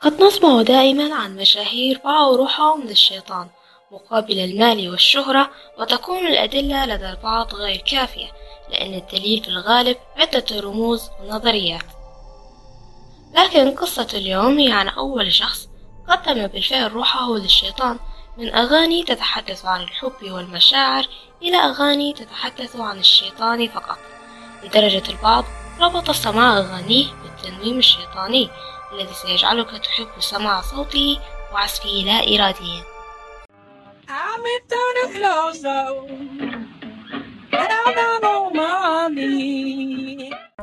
قد نسمع دائما عن مشاهير باعوا روحهم للشيطان مقابل المال والشهرة وتكون الأدلة لدى البعض غير كافية لأن الدليل في الغالب عدة رموز ونظريات. لكن قصة اليوم هي عن أول شخص قدم بالفعل روحه للشيطان من أغاني تتحدث عن الحب والمشاعر إلى أغاني تتحدث عن الشيطان فقط. لدرجة البعض ربط سماع أغانيه بالتنويم الشيطاني الذي سيجعلك تحب سماع صوته وعزفه لا إراديا.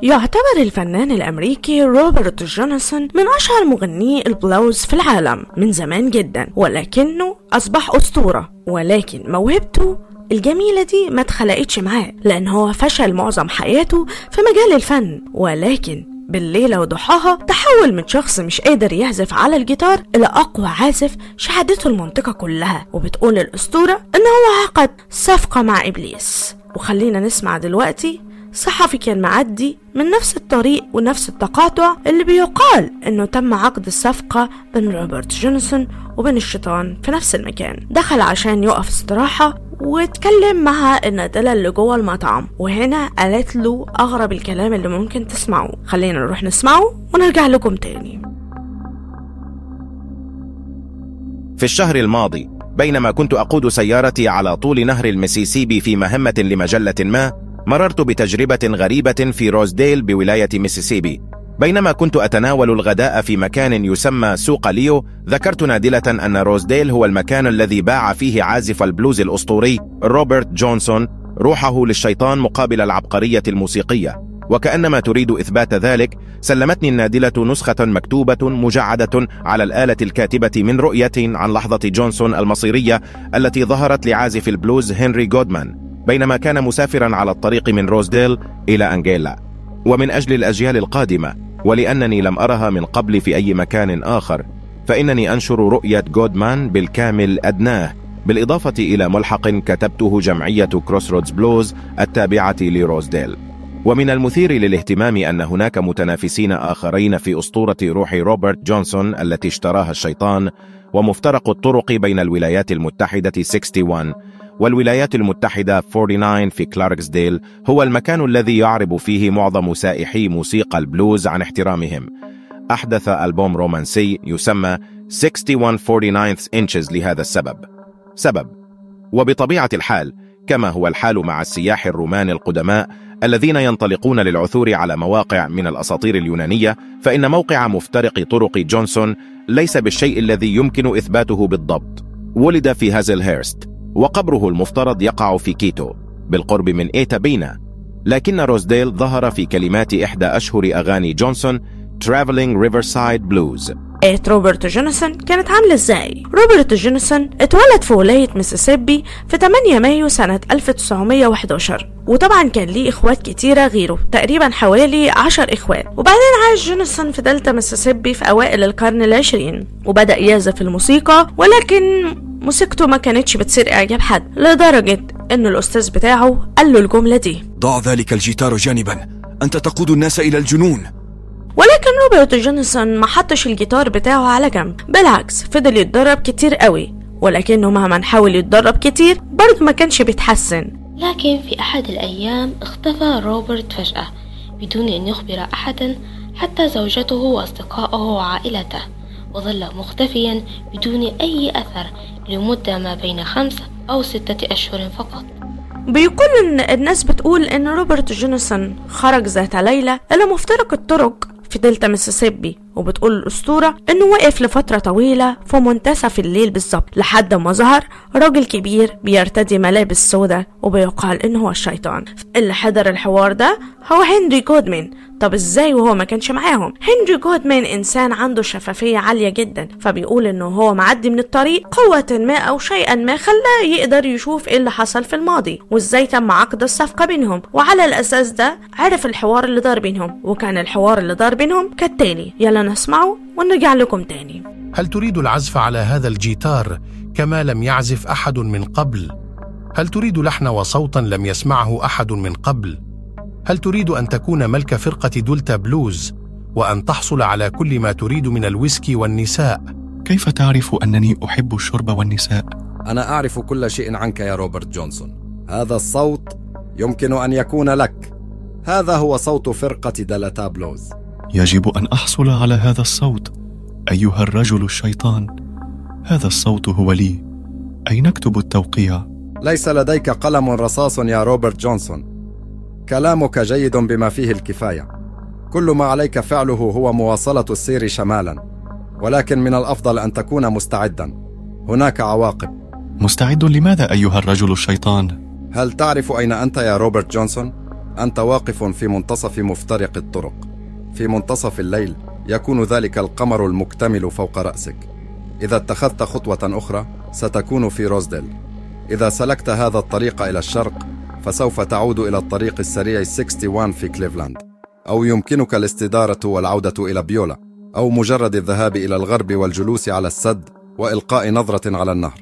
يعتبر الفنان الأمريكي روبرت جونسون من أشهر مغني البلوز في العالم من زمان جدا ولكنه أصبح أسطورة ولكن موهبته الجميلة دي ما اتخلقتش معاه لأن هو فشل معظم حياته في مجال الفن ولكن بالليلة وضحاها تحول من شخص مش قادر يعزف على الجيتار إلى أقوى عازف شهدته المنطقة كلها وبتقول الأسطورة إن هو عقد صفقة مع إبليس. وخلينا نسمع دلوقتي صحفي كان معدي من نفس الطريق ونفس التقاطع اللي بيقال إنه تم عقد الصفقة بين روبرت جونسون وبين الشيطان في نفس المكان. دخل عشان يقف استراحة واتكلم مع النادلة اللي جوه المطعم وهنا قالت له أغرب الكلام اللي ممكن تسمعوه خلينا نروح نسمعه ونرجع لكم تاني. في الشهر الماضي بينما كنت أقود سيارتي على طول نهر المسيسيبي في مهمة لمجلة ما مررت بتجربة غريبة في روزديل بولاية ميسيسيبي. بينما كنت أتناول الغداء في مكان يسمى سوق ليو ذكرت نادلة أن روزديل هو المكان الذي باع فيه عازف البلوز الأسطوري روبرت جونسون روحه للشيطان مقابل العبقرية الموسيقية. وكأنما تريد إثبات ذلك سلمتني النادلة نسخة مكتوبة مجعدة على الآلة الكاتبة من رؤية عن لحظة جونسون المصيرية التي ظهرت لعازف البلوز هنري جودمان. بينما كان مسافرا على الطريق من روزديل إلى أنجيلا. ومن أجل الأجيال القادمة ولأنني لم أرها من قبل في أي مكان آخر فإنني أنشر رؤية جودمان بالكامل أدناه بالإضافة إلى ملحق كتبته جمعية كروسرودز بلوز التابعة لروزديل. ومن المثير للاهتمام أن هناك متنافسين آخرين في أسطورة روح روبرت جونسون التي اشتراها الشيطان ومفترق الطرق بين الولايات المتحدة 61 والولايات المتحدة 49 في كلاركسديل هو المكان الذي يعرب فيه معظم سائحي موسيقى البلوز عن احترامهم. أحدث ألبوم رومانسي يسمى 6149 inches لهذا السبب. سبب وبطبيعة الحال كما هو الحال مع السياح الرومان القدماء الذين ينطلقون للعثور على مواقع من الأساطير اليونانية فإن موقع مفترق طرق جونسون ليس بالشيء الذي يمكن إثباته بالضبط. ولد في هازل هيرست وقبره المفترض يقع في كيتو بالقرب من إيتا بينا لكن روزديل ظهر في كلمات إحدى أشهر أغاني جونسون Traveling Riverside Blues. حياة روبرت جونسون كانت عاملة إزاي؟ روبرت جونسون اتولد في ولاية ميسيسيبي في 8 مايو سنة 1911 وطبعا كان ليه إخوات كتيرة غيره تقريبا حوالي 10 اخوات وبعدين عاش جونسون في دلتا ميسيسيبي في أوائل القرن العشرين وبدأ يعزف الموسيقى ولكن موسيقته ما كانتش بتثير إعجاب حد لدرجة ان الأستاذ بتاعه قال له الجملة دي. ضع ذلك الجيتار جانبا. أنت تقود الناس إلى الجنون. ولكن روبرت جونسون ما حطش الجيتار بتاعه على جنب. بالعكس فضل يتدرب كتير قوي. ولكنه مهما حاول يتدرب كتير برضه ما كانش بيتحسن. لكن في أحد الأيام اختفى روبرت فجأة بدون أن يخبر أحدا حتى زوجته وأصدقائه وعائلته. وظل مختفيا بدون أي أثر لمدة ما بين خمسة أو ستة أشهر فقط. بيقول إن الناس بتقول إن روبرت جونسون خرج ذات ليلة إلى مفترق الطرق في دلتا ميسيسيبي. وبتقول الأسطورة إنه وقف لفترة طويلة في منتصف الليل بالظبط لحد ما ظهر راجل كبير بيرتدي ملابس سوداء وبيقال إنه هو الشيطان. اللي حضر الحوار ده هو هنري جودمان. طب إزاي وهو ما كانش معاهم؟ هنري جودمان إنسان عنده شفافية عالية جدا فبيقول إنه هو معدي من الطريق قوة ما أو شيئا ما خلاه يقدر يشوف إيه اللي حصل في الماضي وإزاي تم عقد الصفقة بينهم. وعلى الأساس ده عرف الحوار اللي دار بينهم وكان الحوار اللي دار بينهم كالتالي يلا نسمعه ونرجع لكم تاني. هل تريد العزف على هذا الجيتار كما لم يعزف أحد من قبل؟ هل تريد لحن وصوتا لم يسمعه أحد من قبل؟ هل تريد أن تكون ملك فرقة دلتا بلوز وأن تحصل على كل ما تريد من الويسكي والنساء؟ كيف تعرف أنني أحب الشرب والنساء؟ أنا أعرف كل شيء عنك يا روبرت جونسون. هذا الصوت يمكن أن يكون لك. هذا هو صوت فرقة دلتا بلوز. يجب أن أحصل على هذا الصوت. أيها الرجل الشيطان هذا الصوت هو لي. أين أكتب التوقيع؟ ليس لديك قلم رصاص يا روبرت جونسون. كلامك جيد بما فيه الكفاية. كل ما عليك فعله هو مواصلة السير شمالا. ولكن من الأفضل أن تكون مستعدا. هناك عواقب. مستعد لماذا أيها الرجل الشيطان؟ هل تعرف أين أنت يا روبرت جونسون؟ أنت واقف في منتصف مفترق الطرق. في منتصف الليل يكون ذلك القمر المكتمل فوق رأسك. إذا اتخذت خطوة أخرى ستكون في روزديل. إذا سلكت هذا الطريق إلى الشرق فسوف تعود إلى الطريق السريع 61 في كليفلاند. أو يمكنك الاستدارة والعودة إلى بيولا أو مجرد الذهاب إلى الغرب والجلوس على السد وإلقاء نظرة على النهر.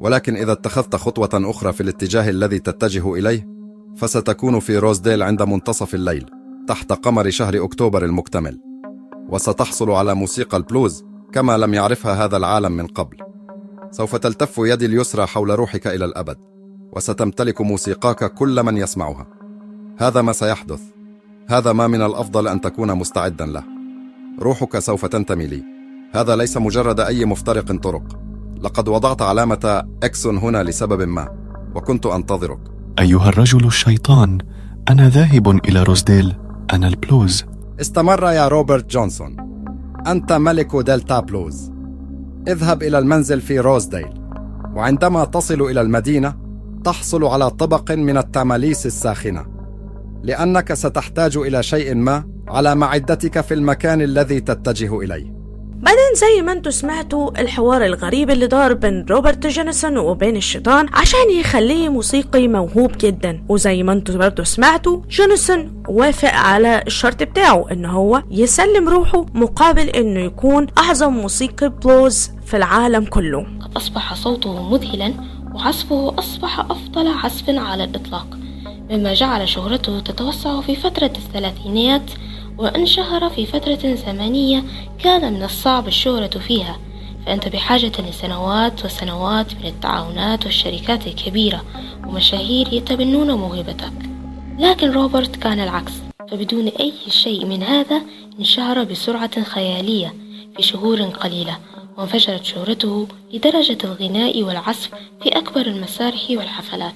ولكن إذا اتخذت خطوة أخرى في الاتجاه الذي تتجه إليه فستكون في روزديل عند منتصف الليل. تحت قمر شهر أكتوبر المكتمل. وستحصل على موسيقى البلوز كما لم يعرفها هذا العالم من قبل. سوف تلتف يدي اليسرى حول روحك إلى الأبد وستمتلك موسيقاك كل من يسمعها. هذا ما سيحدث. هذا ما من الأفضل أن تكون مستعدا له. روحك سوف تنتمي لي. هذا ليس مجرد أي مفترق طرق. لقد وضعت علامة إكس هنا لسبب ما وكنت أنتظرك. أيها الرجل الشيطان أنا ذاهب إلى روزديل. أنا البلوز. استمر يا روبرت جونسون. أنت ملك دلتا بلوز. اذهب إلى المنزل في روزديل. وعندما تصل إلى المدينة تحصل على طبق من التاماليس الساخنة. لأنك ستحتاج إلى شيء ما على معدتك في المكان الذي تتجه إليه. بعدين زي ما أنتوا سمعتوا الحوار الغريب اللي دار بين روبرت جونسون وبين الشيطان عشان يخليه موسيقي موهوب جدا. وزي ما أنتوا برضه سمعتوا جونسون وافق على الشرط بتاعه إن هو يسلم روحه مقابل إنه يكون أعظم موسيقي بلوز في العالم كله. قد أصبح صوته مذهلا وعزفه أصبح أفضل عزف على الإطلاق مما جعل شهرته تتوسع في فترة الثلاثينيات وانشهر في فترة زمنية كان من الصعب الشهرة فيها فأنت بحاجة لسنوات وسنوات من التعاونات والشركات الكبيرة ومشاهير يتبنون موهبتك. لكن روبرت كان العكس فبدون أي شيء من هذا انشهر بسرعة خيالية في شهور قليلة وانفجرت شهرته لدرجة الغناء والعزف في أكبر المسارح والحفلات.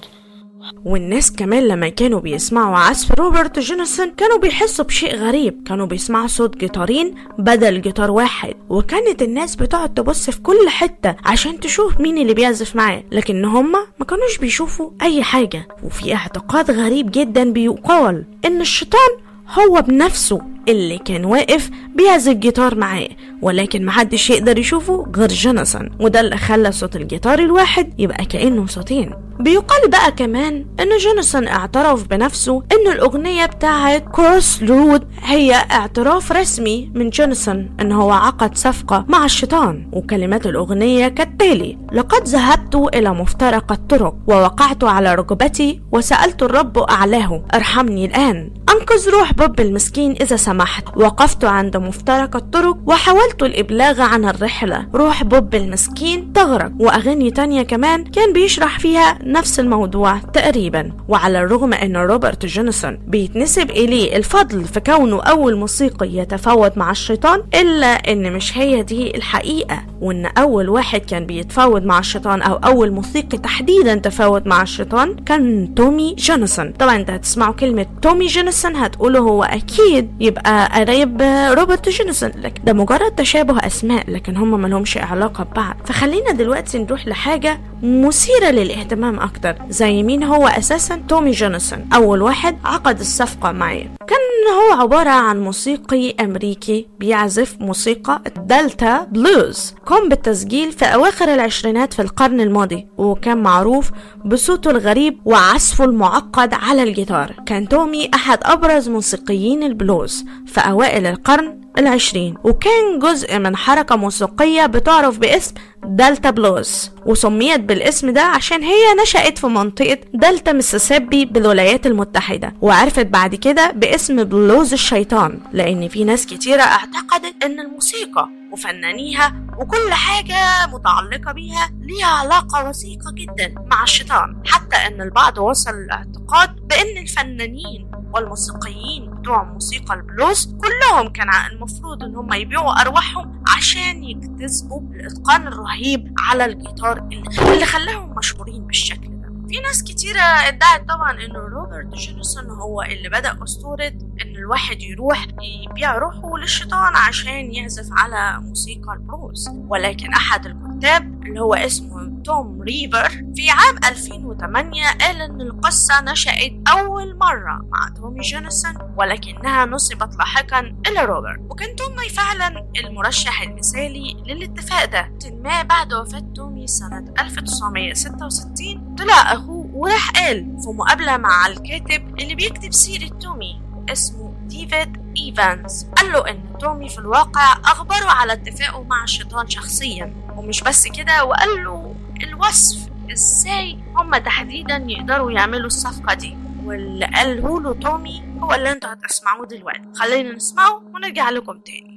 والناس كمان لما كانوا بيسمعوا عزف روبرت جينيسون كانوا بيحسوا بشيء غريب. كانوا بيسمعوا صوت جيتارين بدل جيتار واحد. وكانت الناس بتقعد تبص في كل حتة عشان تشوف مين اللي بيعزف معاه. لكن هما ما كانوش بيشوفوا أي حاجة. وفي اعتقاد غريب جدا بيقال إن الشيطان هو بنفسه. اللي كان واقف بيعزف جيتار معاه ولكن محدش يقدر يشوفه غير جونسون وده اللي خلى صوت الجيتار الواحد يبقى كأنه صوتين. بيقال بقى كمان إن جونسون اعترف بنفسه إن الأغنية بتاعت Cross Road هي اعتراف رسمي من جونسون إن هو عقد صفقة مع الشيطان وكلمات الأغنية كالتالي لقد ذهبت إلى مفترق الطرق ووقعت على ركبتي وسألت الرب أعلاه ارحمني الآن أنقذ روح بوب المسكين إذا سمحت. وقفت عند مفترق الطرق وحاولت الإبلاغ عن الرحلة. روح بوب المسكين تغرق واغاني تانية كمان كان بيشرح فيها نفس الموضوع تقريبا. وعلى الرغم إن روبرت جونسون بيتنسب إليه الفضل في كونه أول موسيقي يتفاوض مع الشيطان إلا إن مش هي دي الحقيقة. وإن أول واحد كان بيتفاوض مع الشيطان أو أول موسيقي تحديدا تفاوض مع الشيطان كان تومي جونسون طبعا أنت هتسمعوا كلمة تومي جونسون هتقولوا هو أكيد يبقى قريب روبرت جونسون لكن ده مجرد تشابه أسماء لكن هم ملهمش علاقة ببعض. فخلينا دلوقتي نروح لحاجة مثيرة للاهتمام أكتر زي مين هو أساسا؟ تومي جونسون. أول واحد عقد الصفقة معاه كان هو عبارة عن موسيقي أمريكي بيعزف موسيقى دلتا بلوز قام بالتسجيل في أواخر العشرينات في القرن الماضي وكان معروف بصوته الغريب وعزفه المعقد على الجيتار. كان تومي أحد أبرز موسيقيين البلوز في أوائل القرن العشرين وكان جزء من حركة موسيقية بتعرف باسم دلتا بلوز وسميت بالاسم ده عشان هي نشأت في منطقة دلتا ميسيسيبي بالولايات المتحدة وعرفت بعد كده باسم بلوز الشيطان لأن في ناس كتيرة اعتقدت إن الموسيقى وفنانيها وكل حاجة متعلقة بيها ليها علاقة وثيقة جدا مع الشيطان حتى إن البعض وصل للاعتقاد بإن الفنانين والموسيقيين بتوع موسيقى البلوز كلهم كان المفروض إن هم يبيعوا أرواحهم عشان يكتسبوا الإتقان الرهيب على الجيتار اللي, خلاهم مشهورين بالشكل ده. في ناس كتيرة ادعت طبعا ان روبرت جونسون هو اللي بدأ أسطورة إن الواحد يروح يبيع روحه للشيطان عشان يعزف على موسيقى البلوز. ولكن أحد الكتاب اللي هو اسمه توم ريفر في عام 2008 قال ان القصة نشأت أول مرة مع تومي جينيسون ولكنها نسبت لاحقا إلى روبرت. وكان تومي فعلا المرشح المثالي للاتفاق ده. ما بعد وفاة تومي سنة 1966 طلع اخوه وراح قال في مقابلة مع الكاتب اللي بيكتب سيرة تومي اسمه ديفيد إيفانز. قال له إن تومي في الواقع أخبره على اتفاقه مع الشيطان شخصيا. ومش بس كده وقال له الوصف إزاي هما تحديدا يقدروا يعملوا الصفقة دي. واللي قاله له تومي هو اللي أنتوا هتسمعوه دلوقتي. خلينا نسمعه ونرجع لكم تاني.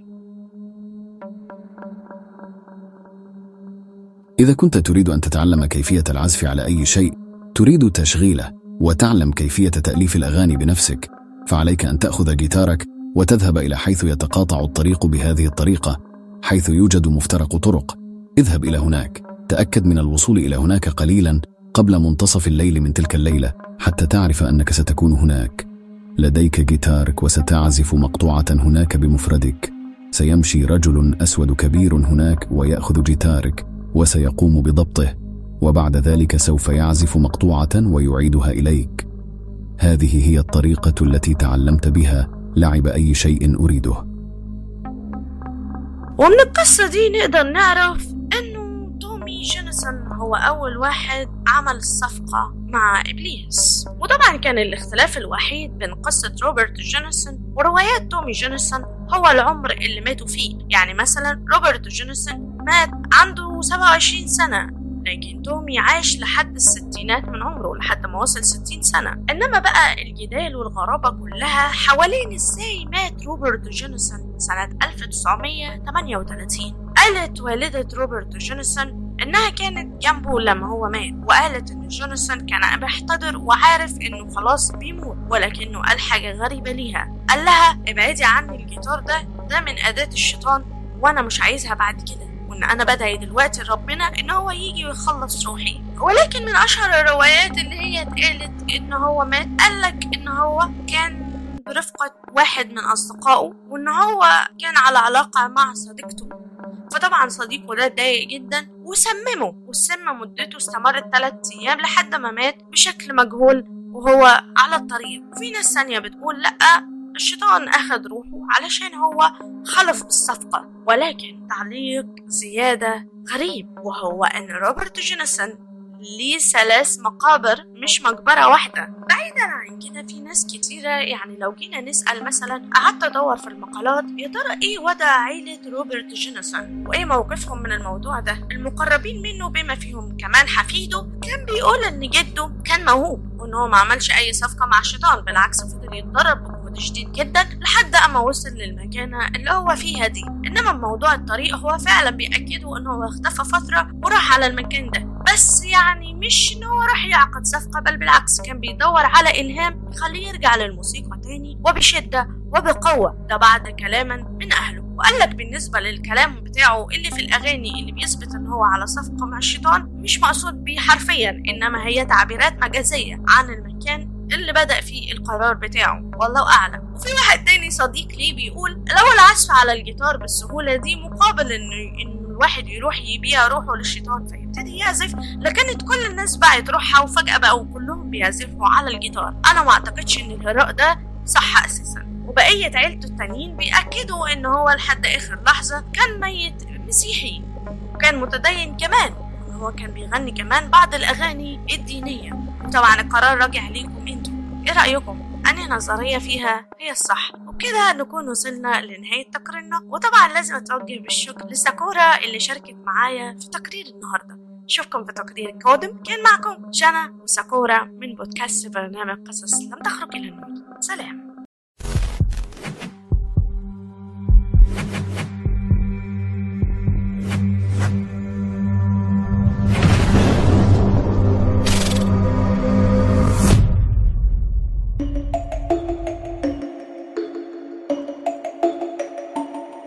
إذا كنت تريد أن تتعلم كيفية العزف على أي شيء تريد تشغيلة وتعلم كيفية تأليف الأغاني بنفسك فعليك أن تأخذ جيتارك وتذهب إلى حيث يتقاطع الطريق بهذه الطريقة حيث يوجد مفترق طرق. اذهب إلى هناك. تأكد من الوصول إلى هناك قليلا قبل منتصف الليل من تلك الليلة حتى تعرف أنك ستكون هناك. لديك جيتارك وستعزف مقطوعة هناك بمفردك. سيمشي رجل أسود كبير هناك ويأخذ جيتارك وسيقوم بضبطه وبعد ذلك سوف يعزف مقطوعة ويعيدها إليك. هذه هي الطريقة التي تعلمت بها لعب أي شيء أريده. ومن القصة دي نقدر نعرف جينيسون هو أول واحد عمل الصفقة مع إبليس. وطبعا كان الاختلاف الوحيد بين قصة روبرت جينيسون وروايات تومي جينيسون هو العمر اللي ماتوا فيه. يعني مثلا روبرت جينيسون مات عنده 27 سنة لكن تومي عاش لحد الستينات من عمره لحد ما وصل 60 سنة. إنما بقى الجدال والغرابة كلها حوالين إزاي مات روبرت جينيسون سنة 1938 قالت والدة روبرت جينيسون إنها كانت جنبه لما هو مات وقالت إن جونسون كان بيحتضر وعارف إنه خلاص بيموت ولكنه قال حاجة غريبة ليها. قال لها ابعدي عني الجيتار ده ده من أداة الشيطان وأنا مش عايزها بعد كده وإن أنا بدعي دلوقتي لربنا إن هو يجي ويخلص روحي. ولكن من أشهر الروايات اللي هي اتقالت إن هو مات قالك إن هو كان برفقة واحد من أصدقائه وإن هو كان على علاقة مع صديقته. فطبعا صديقه ده اتضايق جدا وسممه. والسم مدته استمرت ثلاثة أيام لحد ما مات بشكل مجهول وهو على الطريق. وفي ناس ثانية بتقول لأ الشيطان أخذ روحه علشان هو خلف بالصفقة ولكن تعليق زيادة غريب. وهو أن روبرت جينيسون ليه ثلاث مقابر مش مقبرة واحدة. بعيدا كده في ناس كتيرة يعني لو جينا نسأل مثلا قعدت أدور في المقالات يا ترى إيه وضع عيلة روبرت جينيسون؟ وإيه موقفهم من الموضوع ده؟ المقربين منه بما فيهم كمان حفيده كان بيقول إن جده كان موهوب وإن هو ما عملش أي صفقة مع الشيطان بالعكس فضل يتدرب بجهد شديد جدا لحد أما وصل للمكانة اللي هو فيها دي. إنما موضوع الطريق هو فعلا بيأكدوا إن هو اختفى فترة وراح على المكان ده. بس يعني مش ان هو راح يعقد صفقة بل بالعكس كان بيدور على إلهام يخليه يرجع للموسيقى تاني وبشدة وبقوة. ده بعد كلاما من أهله. وقال لك بالنسبة للكلام بتاعه اللي في الأغاني اللي بيثبت إن هو على صفقة مع الشيطان مش مقصود بيه حرفيا إنما هي تعبيرات مجازية عن المكان اللي بدأ فيه القرار بتاعه. والله أعلم. وفي واحد تاني صديق ليه بيقول لو العزف على الجيتار بالسهولة دي مقابل إنه إن الواحد يروح يبيع روحه للشيطان فيبتدي يعزف. لكانت كل الناس باعت روحها وفجأة بقوا كلهم بيعزفوا على الجيتار. أنا ما أعتقدش إن الهراء ده صح أساسا. وبقية عيلته التانيين بيأكدوا إن هو لحد آخر لحظة كان ميت مسيحي. وكان متدين كمان. وإن هو كان بيغني كمان بعض الأغاني الدينية. وطبعا القرار راجع ليكم أنتوا. إيه رأيكم؟ أنهي نظرية فيها هي الصح. وبكده نكون وصلنا لنهاية تقريرنا. وطبعا لازم أتوجه بالشكر لساكورا اللي شاركت معايا في تقرير النهاردة. نشوفكم في تقرير قادم. كان معكم جانا وساكورا من بودكاست برنامج قصص لم تخرج إلى النور سلام.